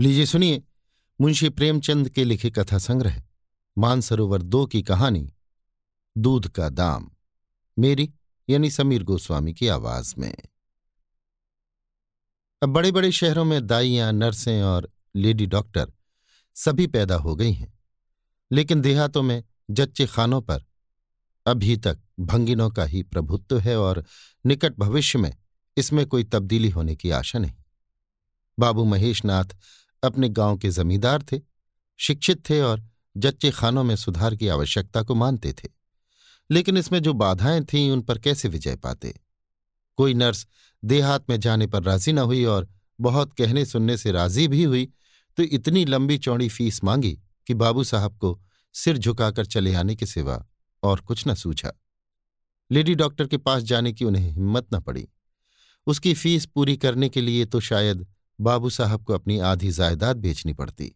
लीजिए सुनिए, मुंशी प्रेमचंद के लिखे कथा संग्रह, मानसरोवर दो की कहानी, दूध का दाम, मेरी यानी समीर गोस्वामी की आवाज़ में। अब बड़े बड़े शहरों में दाइयाँ, नर्सें और लेडी डॉक्टर सभी पैदा हो गई हैं, लेकिन देहातों में जच्चे खानों पर अभी तक भंगिनों का ही प्रभुत्व है और निकट भविष्य में इसमें कोई तब्दीली होने की आशा नहीं। बाबू महेशनाथ अपने गाँव के जमींदार थे, शिक्षित थे और जच्चे खानों में सुधार की आवश्यकता को मानते थे। लेकिन इसमें जो बाधाएँ थीं, उन पर कैसे विजय पाते? कोई नर्स देहात में जाने पर राज़ी न हुई और बहुत कहने सुनने से राज़ी भी हुई तो इतनी लंबी चौड़ी फ़ीस मांगी कि बाबू साहब को सिर झुकाकर चले आने के सिवा और कुछ न सूझा। लेडी डॉक्टर के पास जाने की उन्हें हिम्मत न पड़ी। उसकी फ़ीस पूरी करने के लिए तो शायद बाबू साहब को अपनी आधी जायदाद बेचनी पड़ती।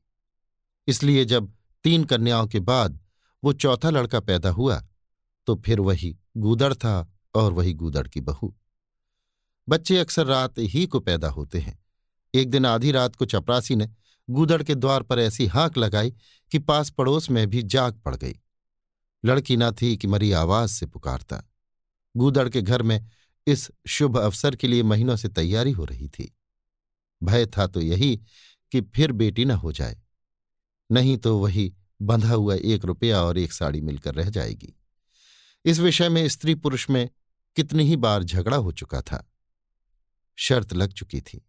इसलिए जब तीन कन्याओं के बाद वो चौथा लड़का पैदा हुआ तो फिर वही गूदड़ था और वही गूदड़ की बहू। बच्चे अक्सर रात ही को पैदा होते हैं। एक दिन आधी रात को चपरासी ने गूदड़ के द्वार पर ऐसी हाँक लगाई कि पास पड़ोस में भी जाग पड़ गई। लड़की न थी कि मरी आवाज़ से पुकारता। गूदड़ के घर में इस शुभ अवसर के लिए महीनों से तैयारी हो रही थी। भय था तो यही कि फिर बेटी न हो जाए। नहीं तो वही बंधा हुआ एक रुपया और एक साड़ी मिलकर रह जाएगी। इस विषय में स्त्री पुरुष में कितनी ही बार झगड़ा हो चुका था। शर्त लग चुकी थी।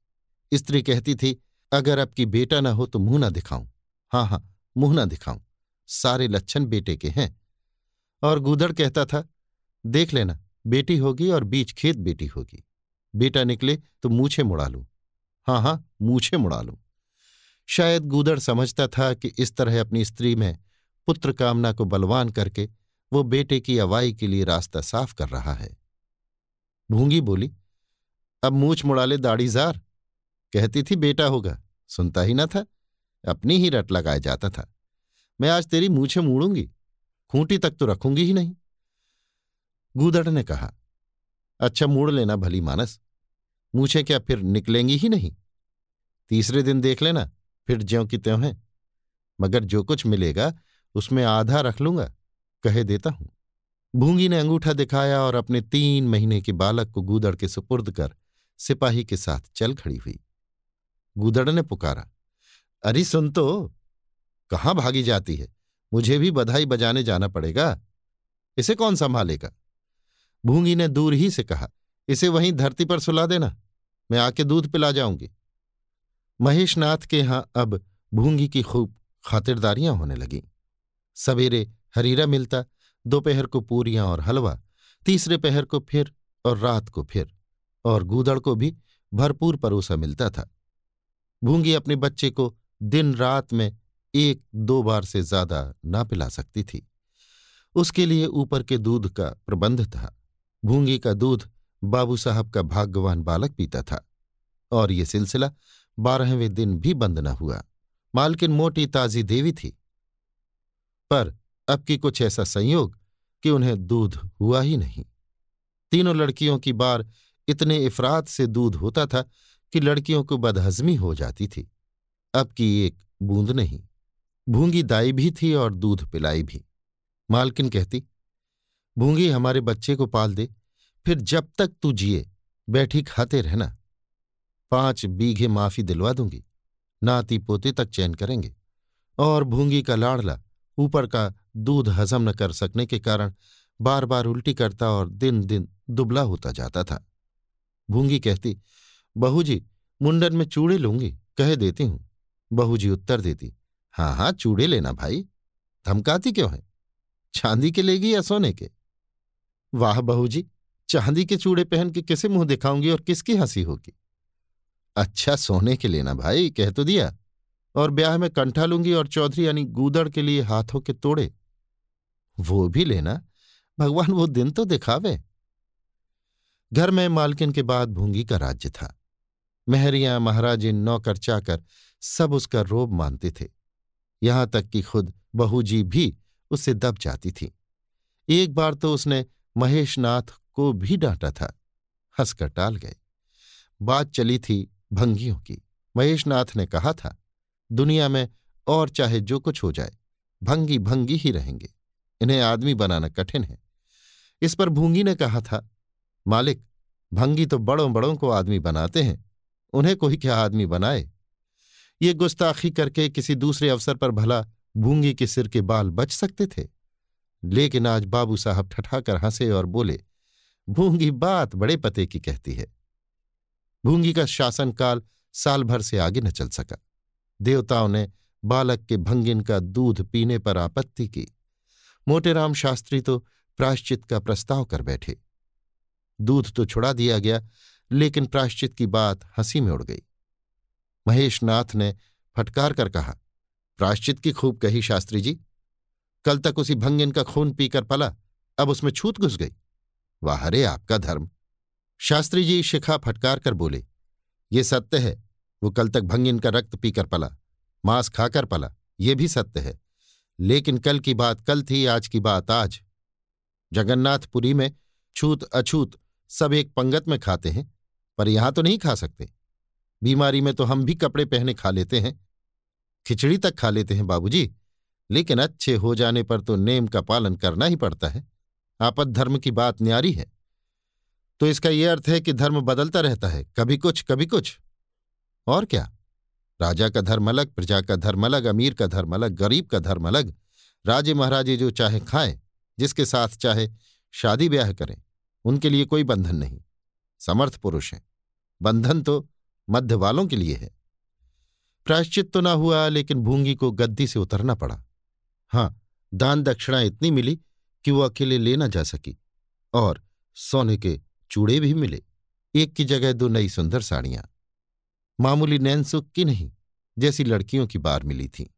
स्त्री कहती थी, अगर आपकी बेटा ना हो तो मुँह ना दिखाऊँ। हाँ हाँ मुँह ना दिखाऊँ। सारे लक्षण बेटे के हैं। और गूदड़ कहता था, देख लेना, बेटी होगी और बीच खेत बेटी होगी। बेटा निकले तो मूछे मुड़ा लूँ। हाँ हाँ मूछे मुड़ा लूँ। शायद गूदड़ समझता था कि इस तरह अपनी स्त्री में पुत्र कामना को बलवान करके वो बेटे की अवाई के लिए रास्ता साफ़ कर रहा है। भूँगी बोली, अब मूछ मुड़ा ले दाढ़ीजार। कहती थी, बेटा होगा। सुनता ही ना था, अपनी ही रट लगाया जाता था। मैं आज तेरी मूछे मूड़ूँगी, खूंटी तक तो रखूँगी ही नहीं। गूदड़ ने कहा अच्छा मूड़ लेना, भली मानस। मूछे क्या फिर निकलेंगी ही नहीं? तीसरे दिन देख लेना, फिर ज्यों की त्यों है। मगर जो कुछ मिलेगा, उसमें आधा रख लूँगा, कहे देता हूँ। भूँगी ने अंगूठा दिखाया और अपने तीन महीने के बालक को गूदड़ के सुपुर्द कर सिपाही के साथ चल खड़ी हुई। गूदड़ ने पुकारा, अरे सुन तो कहाँ भागी जाती है? मुझे भी बधाई बजाने जाना पड़ेगा। इसे कौन संभालेगा? भूँगी ने दूर ही से कहा इसे वहीं धरती पर सुला देना। मैं आके दूध पिला जाऊँगी। महेशनाथ के यहाँ अब भूँगी की खूब खातिरदारियाँ होने लगीं। सवेरे हरीरा मिलता, दोपहर को पूरियाँ और हलवा, तीसरे पहर को फिर और रात को फिर, और गूदड़ को भी भरपूर परोसा मिलता था। भूँगी अपने बच्चे को दिन रात में एक दो बार से ज़्यादा ना पिला सकती थी। उसके लिए ऊपर के दूध का प्रबंध था। भूँगी का दूध बाबू साहब का भाग्यवान बालक पीता था, और ये सिलसिला बारहवें दिन भी बंद न हुआ। मालकिन मोटी ताजी देवी थी। पर अब की कुछ ऐसा संयोग कि उन्हें दूध हुआ ही नहीं। तीनों लड़कियों की बार इतने इफरात से दूध होता था कि लड़कियों को बदहजमी हो जाती थी। अब की एक बूंद नहीं, भूँगी दाई भी थी और दूध पिलाई भी। मालकिन कहती, भूँगी हमारे बच्चे को पाल दे फिर जब तक तू जिए बैठी खाते रहना। पाँच बीघे माफ़ी दिलवा दूँगी, नाती पोते तक चैन करेंगे, और भूँगी का लाड़ला, ऊपर का दूध हजम न कर सकने के कारण बार बार उल्टी करता और दिन दिन दुबला होता जाता था। भूँगी कहती, बहू जी, मुंडन में चूड़े लूँगी, कह देती हूँ। बहू जी उत्तर देती हाँ हाँ चूड़े लेना भाई, धमकाती क्यों है? चांदी के लेगी या सोने के? वाह बहू जी चांदी के चूड़े पहन के किसे मुँह दिखाऊँगी और किसकी हँसी होगी? अच्छा सोने के लेना भाई, कह तो दिया। और ब्याह में कंठा लूँगी और चौधरी यानी गूदड़ के लिए हाथों के तोड़े। वो भी लेना। भगवान, वो दिन तो दिखावे। घर में मालकिन के बाद भूँगी का राज्य था। महरियाँ, महाराजिन, नौकर, चाकर, सब उसका रोब मानते थे। यहाँ तक कि खुद बहूजी भी उससे दब जाती थी। एक बार तो उसने महेशनाथ को भी डांटा था। हंसकर टाल गए। बात चली थी भंगियों की। महेशनाथ ने कहा था, दुनिया में और चाहे जो कुछ हो जाए, भंगी भंगी ही रहेंगे। इन्हें आदमी बनाना कठिन है। इस पर भूँगी ने कहा था, मालिक, भंगी तो बड़ों बड़ों को आदमी बनाते हैं। उन्हें कोई क्या आदमी बनाए? ये गुस्ताखी करके किसी दूसरे अवसर पर भला भूँगी के सिर के बाल बच सकते थे। लेकिन आज बाबू साहब ठठाकर हंसे और बोले भूँगी बात बड़े पते की कहती है। भूँगी का शासनकाल साल भर से आगे न चल सका। देवताओं ने बालक के भंगिन का दूध पीने पर आपत्ति की। मोटेराम शास्त्री तो प्राश्चित का प्रस्ताव कर बैठे। दूध तो छुड़ा दिया गया, लेकिन प्राश्चित की बात हँसी में उड़ गई। महेश नाथ ने फटकार कर कहा प्राश्चित की खूब कही शास्त्री जी। कल तक उसी भंगिन का खून पीकर पला, अब उसमें छूत घुस गई। वाह रे आपका धर्म। शास्त्री जी शिखा फटकार कर बोले, ये सत्य है। वो कल तक भंगिन का रक्त पीकर पला, मांस खाकर पला, ये भी सत्य है। लेकिन कल की बात कल थी, आज की बात आज। जगन्नाथपुरी में छूत अछूत सब एक पंगत में खाते हैं, पर यहाँ तो नहीं खा सकते। बीमारी में तो हम भी कपड़े पहने खा लेते हैं। खिचड़ी तक खा लेते हैं बाबूजी, लेकिन अच्छे हो जाने पर तो नेम का पालन करना ही पड़ता है। आपद धर्म की बात न्यारी है। तो इसका यह अर्थ है कि धर्म बदलता रहता है, कभी कुछ कभी कुछ। और क्या? राजा का धर्म अलग, प्रजा का धर्म अलग, अमीर का धर्म अलग, गरीब का धर्म अलग। राजे महाराजे जो चाहे खाएँ, जिसके साथ चाहे शादी ब्याह करें, उनके लिए कोई बंधन नहीं। समर्थ पुरुष हैं। बंधन तो मध्य वालों के लिए है। प्रायश्चित तो ना हुआ, लेकिन भूँगी को गद्दी से उतरना पड़ा। हाँ, दान दक्षिणा इतनी मिली कि वो अकेले ले ना जा सकी और सोने के चूड़े भी मिले। एक की जगह दो नई सुंदर साड़ियाँ। मामूली नैनसुख की नहीं, जैसी लड़कियों की बार मिली थी।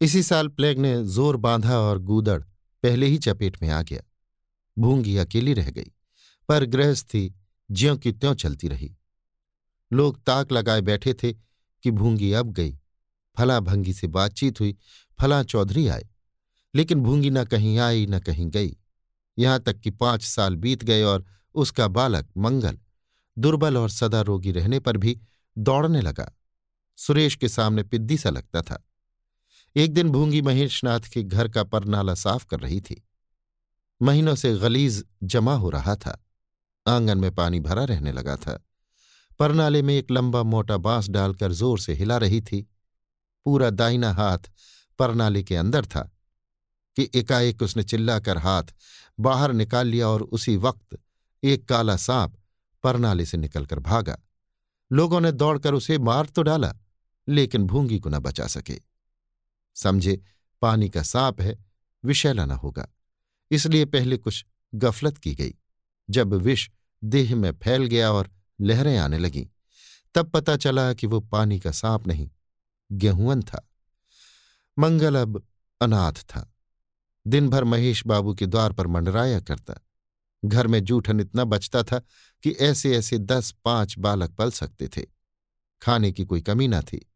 इसी साल प्लेग ने ज़ोर बांधा और गूदड़ पहले ही चपेट में आ गया। भूँगी अकेली रह गई, पर गृहस्थी ज्यों की त्यों चलती रही। लोग ताक लगाए बैठे थे कि भूँगी अब गई। फला भंगी से बातचीत हुई, फला चौधरी आए। लेकिन भूँगी न कहीं आई, न कहीं गई। यहाँ तक कि पाँच साल बीत गए और उसका बालक मंगल, दुर्बल और सदा रोगी रहने पर भी दौड़ने लगा। सुरेश के सामने पिद्दी सा लगता था। एक दिन भूँगी महेशनाथ के घर का परनाला साफ़ कर रही थी। महीनों से गलीज जमा हो रहा था। आँगन में पानी भरा रहने लगा था। परनाले में एक लंबा मोटा बाँस डालकर ज़ोर से हिला रही थी। पूरा दाहिना हाथ परनाले के अंदर था। कि एकाएक उसने चिल्लाकर हाथ बाहर निकाल लिया और उसी वक्त एक काला सांप परनाले से निकलकर भागा। लोगों ने दौड़कर उसे मार तो डाला, लेकिन भूँगी को न बचा सके। समझे, पानी का सांप है, विषैला न होगा। इसलिए पहले कुछ गफलत की गई। जब विष देह में फैल गया और लहरें आने लगीं, तब पता चला कि वो पानी का सांप नहीं गेहूँ था। मंगल अब अनाथ था। दिन भर महेश बाबू के द्वार पर मंडराया करता। घर में जूठन इतना बचता था कि ऐसे ऐसे दस पाँच बालक पल सकते थे। खाने की कोई कमी न थी।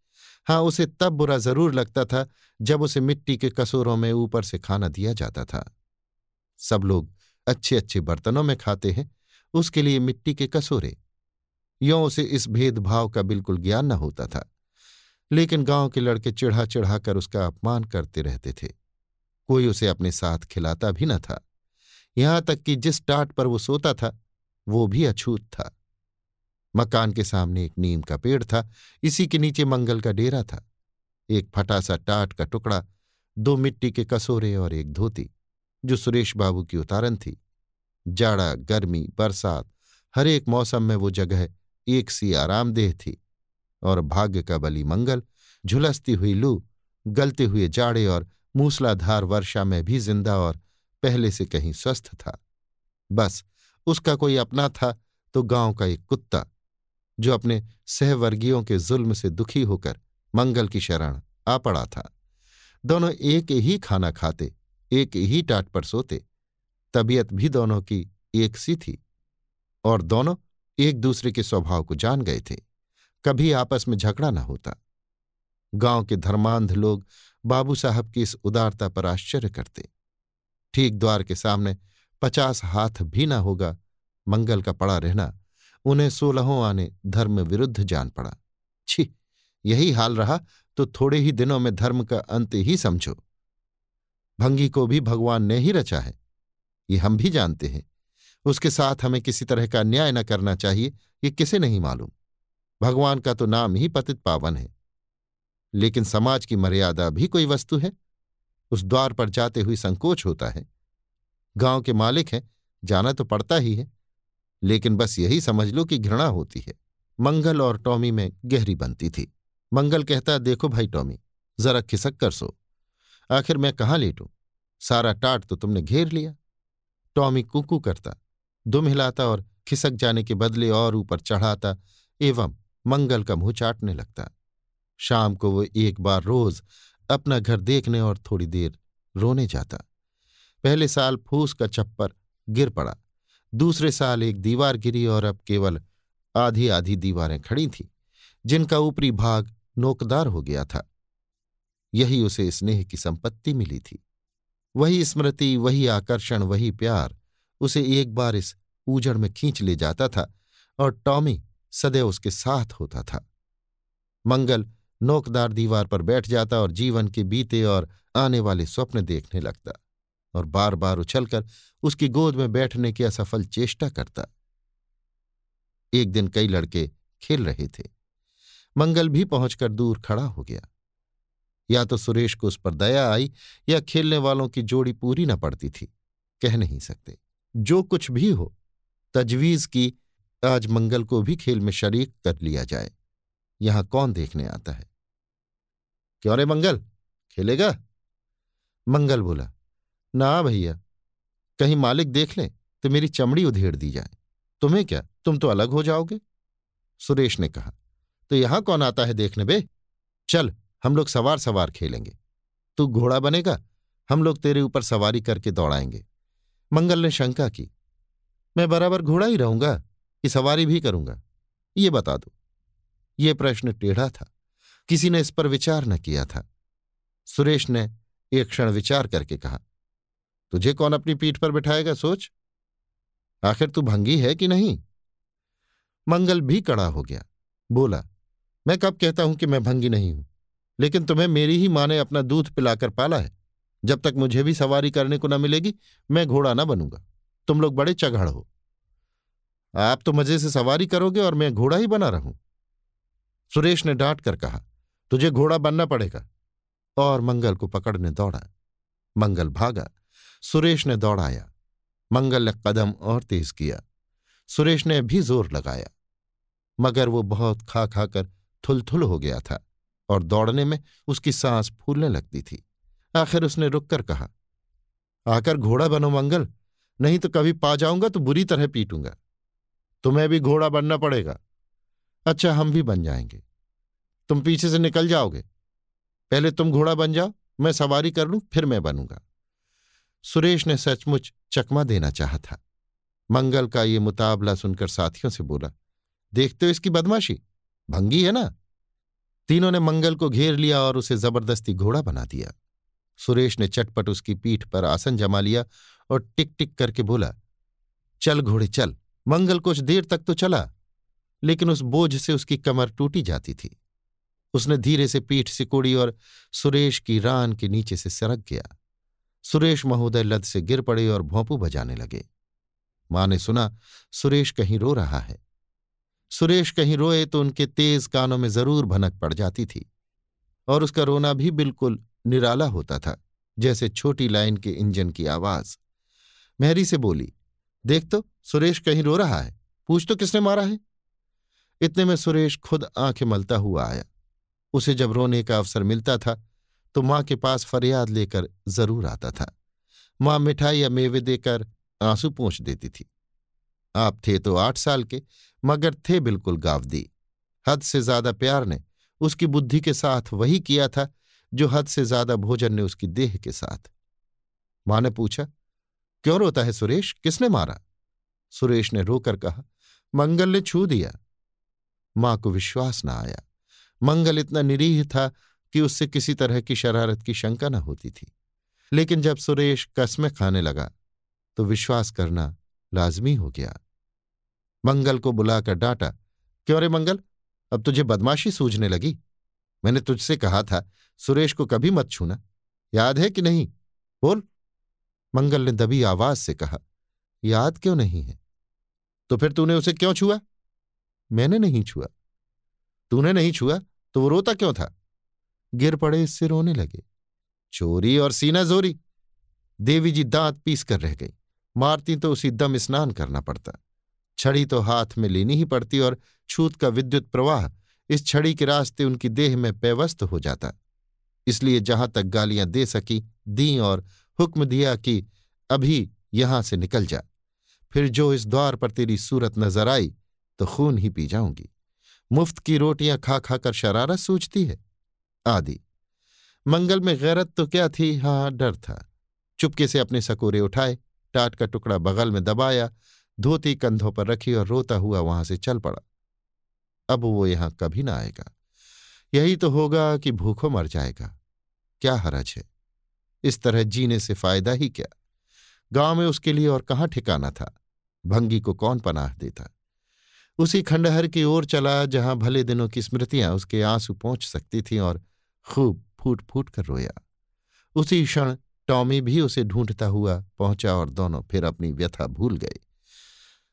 हाँ उसे तब बुरा ज़रूर लगता था जब उसे मिट्टी के कसूरों में ऊपर से खाना दिया जाता था। सब लोग अच्छे अच्छे बर्तनों में खाते हैं, उसके लिए मिट्टी के कसोरे। यों उसे इस भेदभाव का बिल्कुल ज्ञान न होता था। लेकिन गाँव के लड़के चिढ़ा चिढ़ाकर उसका अपमान करते रहते थे। कोई उसे अपने साथ खिलाता भी न था। यहाँ तक कि जिस टाट पर वो सोता था, वो भी अछूत था। मकान के सामने एक नीम का पेड़ था, इसी के नीचे मंगल का डेरा था। एक फटा सा टाट का टुकड़ा, दो मिट्टी के कसोरे और एक धोती, जो सुरेश बाबू की उतारन थी। जाड़ा, गर्मी, बरसात, हर एक मौसम में वो जगह एक सी आरामदेह थी और भाग्य का बली मंगल, झुलसती हुई लू, गलते हुए जाड़े और मूसलाधार वर्षा में भी ज़िंदा और पहले से कहीं स्वस्थ था। बस, उसका कोई अपना था तो गाँव का एक कुत्ता, जो अपने सहवर्गीयों के जुल्म से दुखी होकर मंगल की शरण आ पड़ा था। दोनों एक ही खाना खाते, एक ही टाट पर सोते, तबीयत भी दोनों की एक सी थी और दोनों एक दूसरे के स्वभाव को जान गए थे। कभी आपस में झगड़ा न होता। गाँव के धर्मांध लोग बाबू साहब की इस उदारता पर आश्चर्य करते। ठीक द्वार के सामने पचास हाथ भी ना होगा, मंगल का पड़ा रहना, उन्हें सोलहों आने धर्म विरुद्ध जान पड़ा। छी, यही हाल रहा तो थोड़े ही दिनों में धर्म का अंत ही समझो। भंगी को भी भगवान ने ही रचा है, ये हम भी जानते हैं। उसके साथ हमें किसी तरह का न्याय न करना चाहिए, ये किसे नहीं मालूम। भगवान का तो नाम ही पतित पावन है। लेकिन समाज की मर्यादा भी कोई वस्तु है। उस द्वार पर जाते हुए संकोच होता है। गाँव के मालिक हैं, जाना तो पड़ता ही है। लेकिन बस यही समझ लो कि घृणा होती है। मंगल और टॉमी में गहरी बनती थी। मंगल कहता, देखो भाई टॉमी, जरा खिसक कर सो। आखिर मैं कहाँ लेटूं? सारा टाट तो तुमने घेर लिया। टॉमी कुकू करता, दुम हिलाता और खिसक जाने के बदले और ऊपर चढ़ाता, एवं मंगल का मुँह चाटने लगता। शाम को वो एक बार रोज अपना घर देखने और थोड़ी देर रोने जाता। पहले साल फूस का छप्पर गिर पड़ा। दूसरे साल एक दीवार गिरी और अब केवल आधी आधी दीवारें खड़ी थीं, जिनका ऊपरी भाग नोकदार हो गया था। यही उसे स्नेह की संपत्ति मिली थी। वही स्मृति, वही आकर्षण, वही प्यार उसे एक बार इस ऊजड़ में खींच ले जाता था और टॉमी सदैव उसके साथ होता था। मंगल नोकदार दीवार पर बैठ जाता और जीवन के बीते और आने वाले स्वप्न देखने लगता और बार बार उछलकर उसकी गोद में बैठने की असफल चेष्टा करता। एक दिन कई लड़के खेल रहे थे। मंगल भी पहुंचकर दूर खड़ा हो गया। या तो सुरेश को उस पर दया आई या खेलने वालों की जोड़ी पूरी न पड़ती थी, कह नहीं सकते। जो कुछ भी हो, तजवीज की आज मंगल को भी खेल में शरीक कर लिया जाए। यहाँ कौन देखने आता है? क्यों रे मंगल? खेलेगा? मंगल बोला, ना भैया, कहीं मालिक देख ले तो मेरी चमड़ी उधेड़ दी जाए। तुम्हें क्या? तुम तो अलग हो जाओगे? सुरेश ने कहा तो यहाँ कौन आता है देखने बे? चल, हम लोग सवार सवार खेलेंगे। तू घोड़ा बनेगा, हम लोग तेरे ऊपर सवारी करके दौड़ाएँगे। मंगल ने शंका की, मैं बराबर घोड़ा ही रहूँगा कि सवारी भी करूँगा? ये बता दो। ये प्रश्न टेढ़ा था। किसी ने इस पर विचार न किया था। सुरेश ने एक क्षण विचार करके कहा, तुझे कौन अपनी पीठ पर बिठाएगा, सोच? आखिर तू भंगी है कि नहीं? मंगल भी कड़ा हो गया। बोला, मैं कब कहता हूँ कि मैं भंगी नहीं हूँ? लेकिन तुम्हें मेरी ही माँ ने अपना दूध पिलाकर पाला है। जब तक मुझे भी सवारी करने को न मिलेगी, मैं घोड़ा न बनूँगा। तुम लोग बड़े चघड़ हो। आप तो मज़े से सवारी करोगे और मैं घोड़ा ही बना रहूँ। सुरेश ने डांट कर कहा, तुझे घोड़ा बनना पड़ेगा। और मंगल को पकड़ने दौड़ा। मंगल भागा। सुरेश ने दौड़ाया। मंगल ने कदम और तेज किया। सुरेश ने भी ज़ोर लगाया। मगर वो बहुत खा खा खाकर थुलथुल हो गया था और दौड़ने में उसकी सांस फूलने लगती थी। आखिर उसने रुककर कहा, आकर घोड़ा बनो मंगल, नहीं तो कभी पा जाऊँगा तो बुरी तरह पीटूँगा। तुम्हें भी घोड़ा बनना पड़ेगा। अच्छा हम भी बन जाएँगे। तुम पीछे से निकल जाओगे। पहले तुम घोड़ा बन जाओ, मैं सवारी कर लूँ, फिर मैं बनूँगा। सुरेश ने सचमुच चकमा देना चाहा था। मंगल का ये मुताबला सुनकर साथियों से बोला, देखते हो इसकी बदमाशी? भंगी है ना? तीनों ने मंगल को घेर लिया और उसे ज़बरदस्ती घोड़ा बना दिया। सुरेश ने चटपट उसकी पीठ पर आसन जमा लिया और टिक टिक करके बोला, चल घोड़े, चल। मंगल कुछ देर तक तो चला। लेकिन उस बोझ से उसकी कमर टूटी जाती थी। उसने धीरे से पीठ सिकोड़ी और सुरेश की रान के नीचे से सरक गया। सुरेश महोदय लद से गिर पड़े और भोंपू बजाने लगे। माँ ने सुना, सुरेश कहीं रो रहा है। सुरेश कहीं रोए तो उनके तेज कानों में ज़रूर भनक पड़ जाती थी और उसका रोना भी बिल्कुल निराला होता था, जैसे छोटी लाइन के इंजन की आवाज़। मेहरी से बोली, देख तो सुरेश कहीं रो रहा है। पूछ तो किसने मारा है? इतने में सुरेश खुद आँखें मलता हुआ आया। उसे जब रोने का अवसर मिलता था तो माँ के पास फरियाद लेकर ज़रूर आता था। माँ मिठाई या मेवे देकर आँसू पूछ देती थी। आप थे तो आठ साल के, मगर थे बिल्कुल गावदी। हद से ज़्यादा प्यार ने उसकी बुद्धि के साथ वही किया था, जो हद से ज़्यादा भोजन ने उसकी देह के साथ। माँ ने पूछा, क्यों रोता है सुरेश? किसने मारा? सुरेश ने रोकर कहा, मंगल ने छू दिया। माँ को विश्वास न आया। मंगल इतना निरीह था कि उससे किसी तरह की शरारत की शंका न होती थी। लेकिन जब सुरेश कसमें खाने लगा तो विश्वास करना लाजमी हो गया। मंगल को बुलाकर डांटा, क्यों रे मंगल? अब तुझे बदमाशी सूझने लगी। मैंने तुझसे कहा था, सुरेश को कभी मत छूना। याद है कि नहीं? बोल। मंगल ने दबी आवाज़ से कहा, याद क्यों नहीं है? तो फिर तूने उसे क्यों छुआ? मैंने नहीं छुआ। तूने नहीं छुआ तो वो रोता क्यों था? गिर पड़े इससे रोने लगे। चोरी और सीना जोरी। देवी जी दांत पीस कर रह गई। मारती तो उसी दम स्नान करना पड़ता। छड़ी तो हाथ में लेनी ही पड़ती और छूत का विद्युत प्रवाह इस छड़ी के रास्ते उनकी देह में पेवस्त हो जाता। इसलिए जहाँ तक गालियाँ दे सकी, दी और हुक्म दिया कि अभी यहाँ से निकल जा। फिर जो इस द्वार पर तेरी सूरत नज़र आई तो खून ही पी जाऊँगी। मुफ़्त की रोटियाँ खा खाकर शरारत सूझती है। आदि। मंगल में गैरत तो क्या थी? हाँ डर था। चुपके से अपने सकोरे उठाए, टाट का टुकड़ा बगल में दबाया, धोती कंधों पर रखी और रोता हुआ वहाँ से चल पड़ा। अब वो यहाँ कभी ना आएगा। यही तो होगा कि भूखों मर जाएगा। क्या हरज है? इस तरह जीने से फ़ायदा ही क्या? गाँव में उसके लिए और कहाँ ठिकाना था? भंगी को कौन पनाह देता? उसी खंडहर की ओर चला, जहाँ भले दिनों की स्मृतियाँ उसके आँसू पहुँच सकती थीं और खूब फूट फूट कर रोया। उसी क्षण टॉमी भी उसे ढूंढता हुआ पहुँचा और दोनों फिर अपनी व्यथा भूल गए।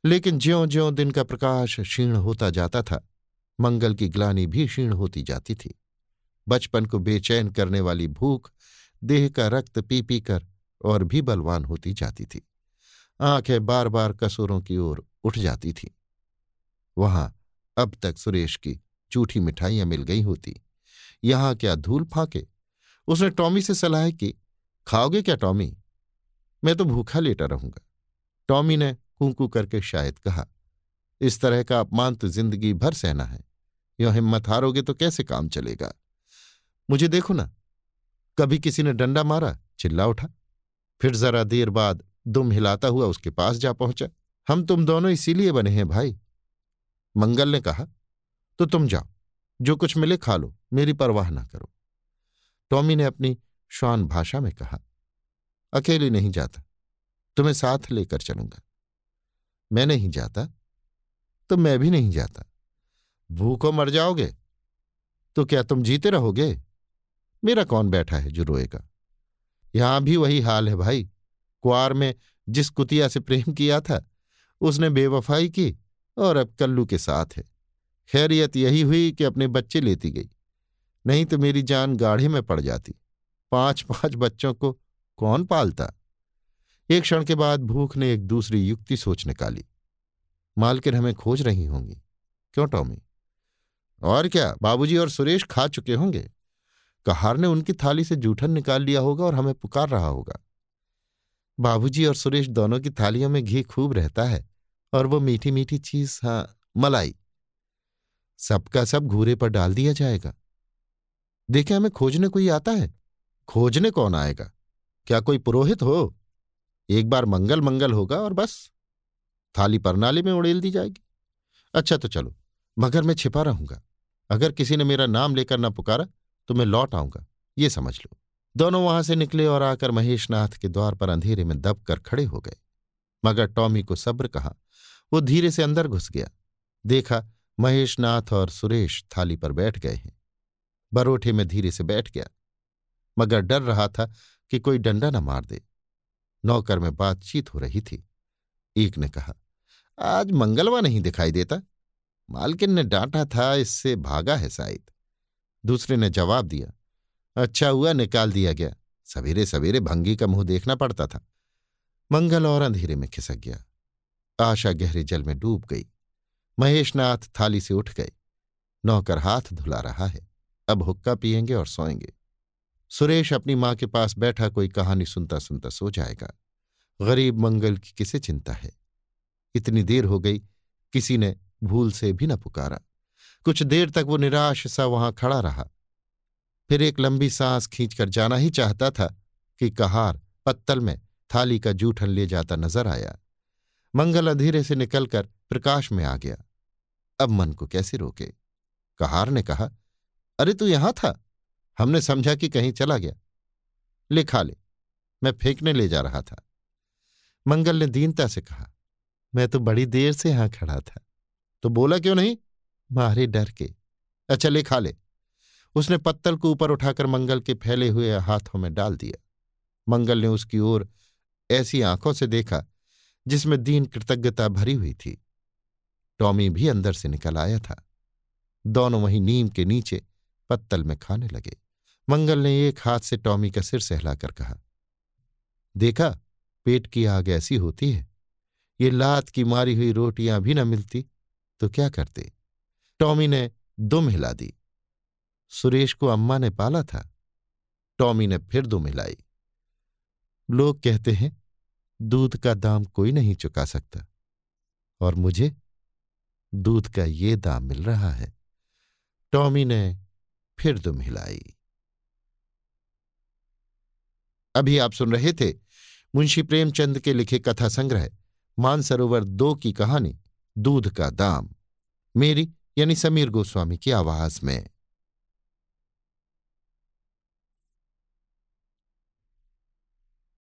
लेकिन ज्यो ज्यो दिन का प्रकाश क्षीण होता जाता था, मंगल की ग्लानी भी क्षीण होती जाती थी। बचपन को बेचैन करने वाली भूख, देह का रक्त पी पी कर और भी बलवान होती जाती थी। आँखें बार बार कसूरों की ओर उठ जाती थी। वहाँ अब तक सुरेश की जूठी मिठाइयाँ मिल गई होती। यहाँ क्या धूल फाके? उसने टॉमी से सलाह की, खाओगे क्या टॉमी? मैं तो भूखा लेटा रहूँगा। टॉमी ने कूकू करके शायद कहा, इस तरह का अपमान तो ज़िंदगी भर सहना है। यो हिम्मत हारोगे तो कैसे काम चलेगा? मुझे देखो ना। कभी किसी ने डंडा मारा, चिल्ला उठा। फिर जरा देर बाद दुम हिलाता हुआ उसके पास जा पहुँचा। हम तुम दोनों इसीलिए बने हैं भाई। मंगल ने कहा तो तुम जाओ, जो कुछ मिले खा लो, मेरी परवाह ना करो। टॉमी ने अपनी श्वान भाषा में कहा, अकेली नहीं जाता, तुम्हें साथ लेकर चलूँगा। मैं नहीं जाता तो मैं भी नहीं जाता। भूखो मर जाओगे तो क्या तुम जीते रहोगे? मेरा कौन बैठा है जो रोएगा? यहाँ भी वही हाल है भाई। कुआर में जिस कुतिया से प्रेम किया था, उसने बेवफाई की और अब कल्लू के साथ है। खैरियत यही हुई कि अपने बच्चे लेती गई। नहीं तो मेरी जान गाढ़े में पड़ जाती। पाँच पाँच बच्चों को कौन पालता? एक क्षण के बाद भूख ने एक दूसरी युक्ति सोच निकाली। मालकिन हमें खोज रही होंगी। क्यों, टॉमी? और क्या, बाबूजी और सुरेश खा चुके होंगे? कहार ने उनकी थाली से जूठन निकाल लिया होगा और हमें पुकार रहा होगा। बाबूजी और सुरेश दोनों की थालियों में घी खूब रहता है। और वो मीठी मीठी चीज़ हाँ मलाई। सबका सब घूरे पर डाल दिया जाएगा। देखे हमें खोजने कोई आता है। खोजने कौन आएगा? क्या कोई पुरोहित हो? एक बार मंगल मंगल होगा और बस। थाली परनाली में उड़ेल दी जाएगी। अच्छा तो चलो, मगर मैं छिपा रहूँगा। अगर किसी ने मेरा नाम लेकर न पुकारा तो मैं लौट आऊँगा। ये समझ लो। दोनों वहाँ से निकले और आकर महेशनाथ के द्वार पर अंधेरे में दब कर खड़े हो गए। मगर टॉमी को सब्र कहा वो धीरे से अंदर घुस गया। देखा, महेशनाथ और सुरेश थाली पर बैठ गए हैं। बरोठे में धीरे से बैठ गया। मगर डर रहा था कि कोई डंडा न मार दे। नौकर में बातचीत हो रही थी। एक ने कहा, आज मंगलवा नहीं दिखाई देता। मालकिन ने डांटा था, इससे भागा है शायद। दूसरे ने जवाब दिया अच्छा हुआ, निकाल दिया गया। सवेरे सवेरे भंगी का मुँह देखना पड़ता था। मंगल और अंधेरे में खिसक गया। आशा गहरे जल में डूब गई। महेशनाथ थाली से उठ गए। नौकर हाथ धुला रहा है। अब हुक्का पियेंगे और सोएँगे। सुरेश अपनी माँ के पास बैठा कोई कहानी सुनता सुनता सो जाएगा। गरीब मंगल की किसे चिंता है? इतनी देर हो गई, किसी ने भूल से भी न पुकारा। कुछ देर तक वो निराश सा वहाँ खड़ा रहा। फिर एक लंबी सांस खींचकर जाना ही चाहता था कि कहार पत्तल में थाली का जूठन ले जाता नज़र आया। मंगल अंधेरे से निकलकर प्रकाश में आ गया। अब मन को कैसे रोके? कहार ने कहा, अरे तू यहाँ था? हमने समझा कि कहीं चला गया। ले खा ले, मैं फेंकने ले जा रहा था। मंगल ने दीनता से कहा, मैं तो बड़ी देर से यहाँ खड़ा था। तो बोला क्यों नहीं? मारे डर के। अच्छा ले खा ले। उसने पत्तल को ऊपर उठाकर मंगल के फैले हुए हाथों में डाल दिया। मंगल ने उसकी ओर ऐसी आँखों से देखा जिसमें दीन कृतज्ञता भरी हुई थी। टॉमी भी अंदर से निकल आया था। दोनों वहीं नीम के नीचे पत्तल में खाने लगे। मंगल ने एक हाथ से टॉमी का सिर सहलाकर कहा, देखा, पेट की आग ऐसी होती है। ये लात की मारी हुई रोटियाँ भी न मिलती तो क्या करते? टॉमी ने दुम हिला दी। सुरेश को अम्मा ने पाला था। टॉमी ने फिर दुम हिलाई। लोग कहते हैं दूध का दाम कोई नहीं चुका सकता। और मुझे दूध का ये दाम मिल रहा है। टॉमी ने फिर दुम हिलाई। अभी आप सुन रहे थे मुंशी प्रेमचंद के लिखे कथा संग्रह, मानसरोवर दो की कहानी, दूध का दाम। मेरी यानी समीर गोस्वामी की आवाज़ में।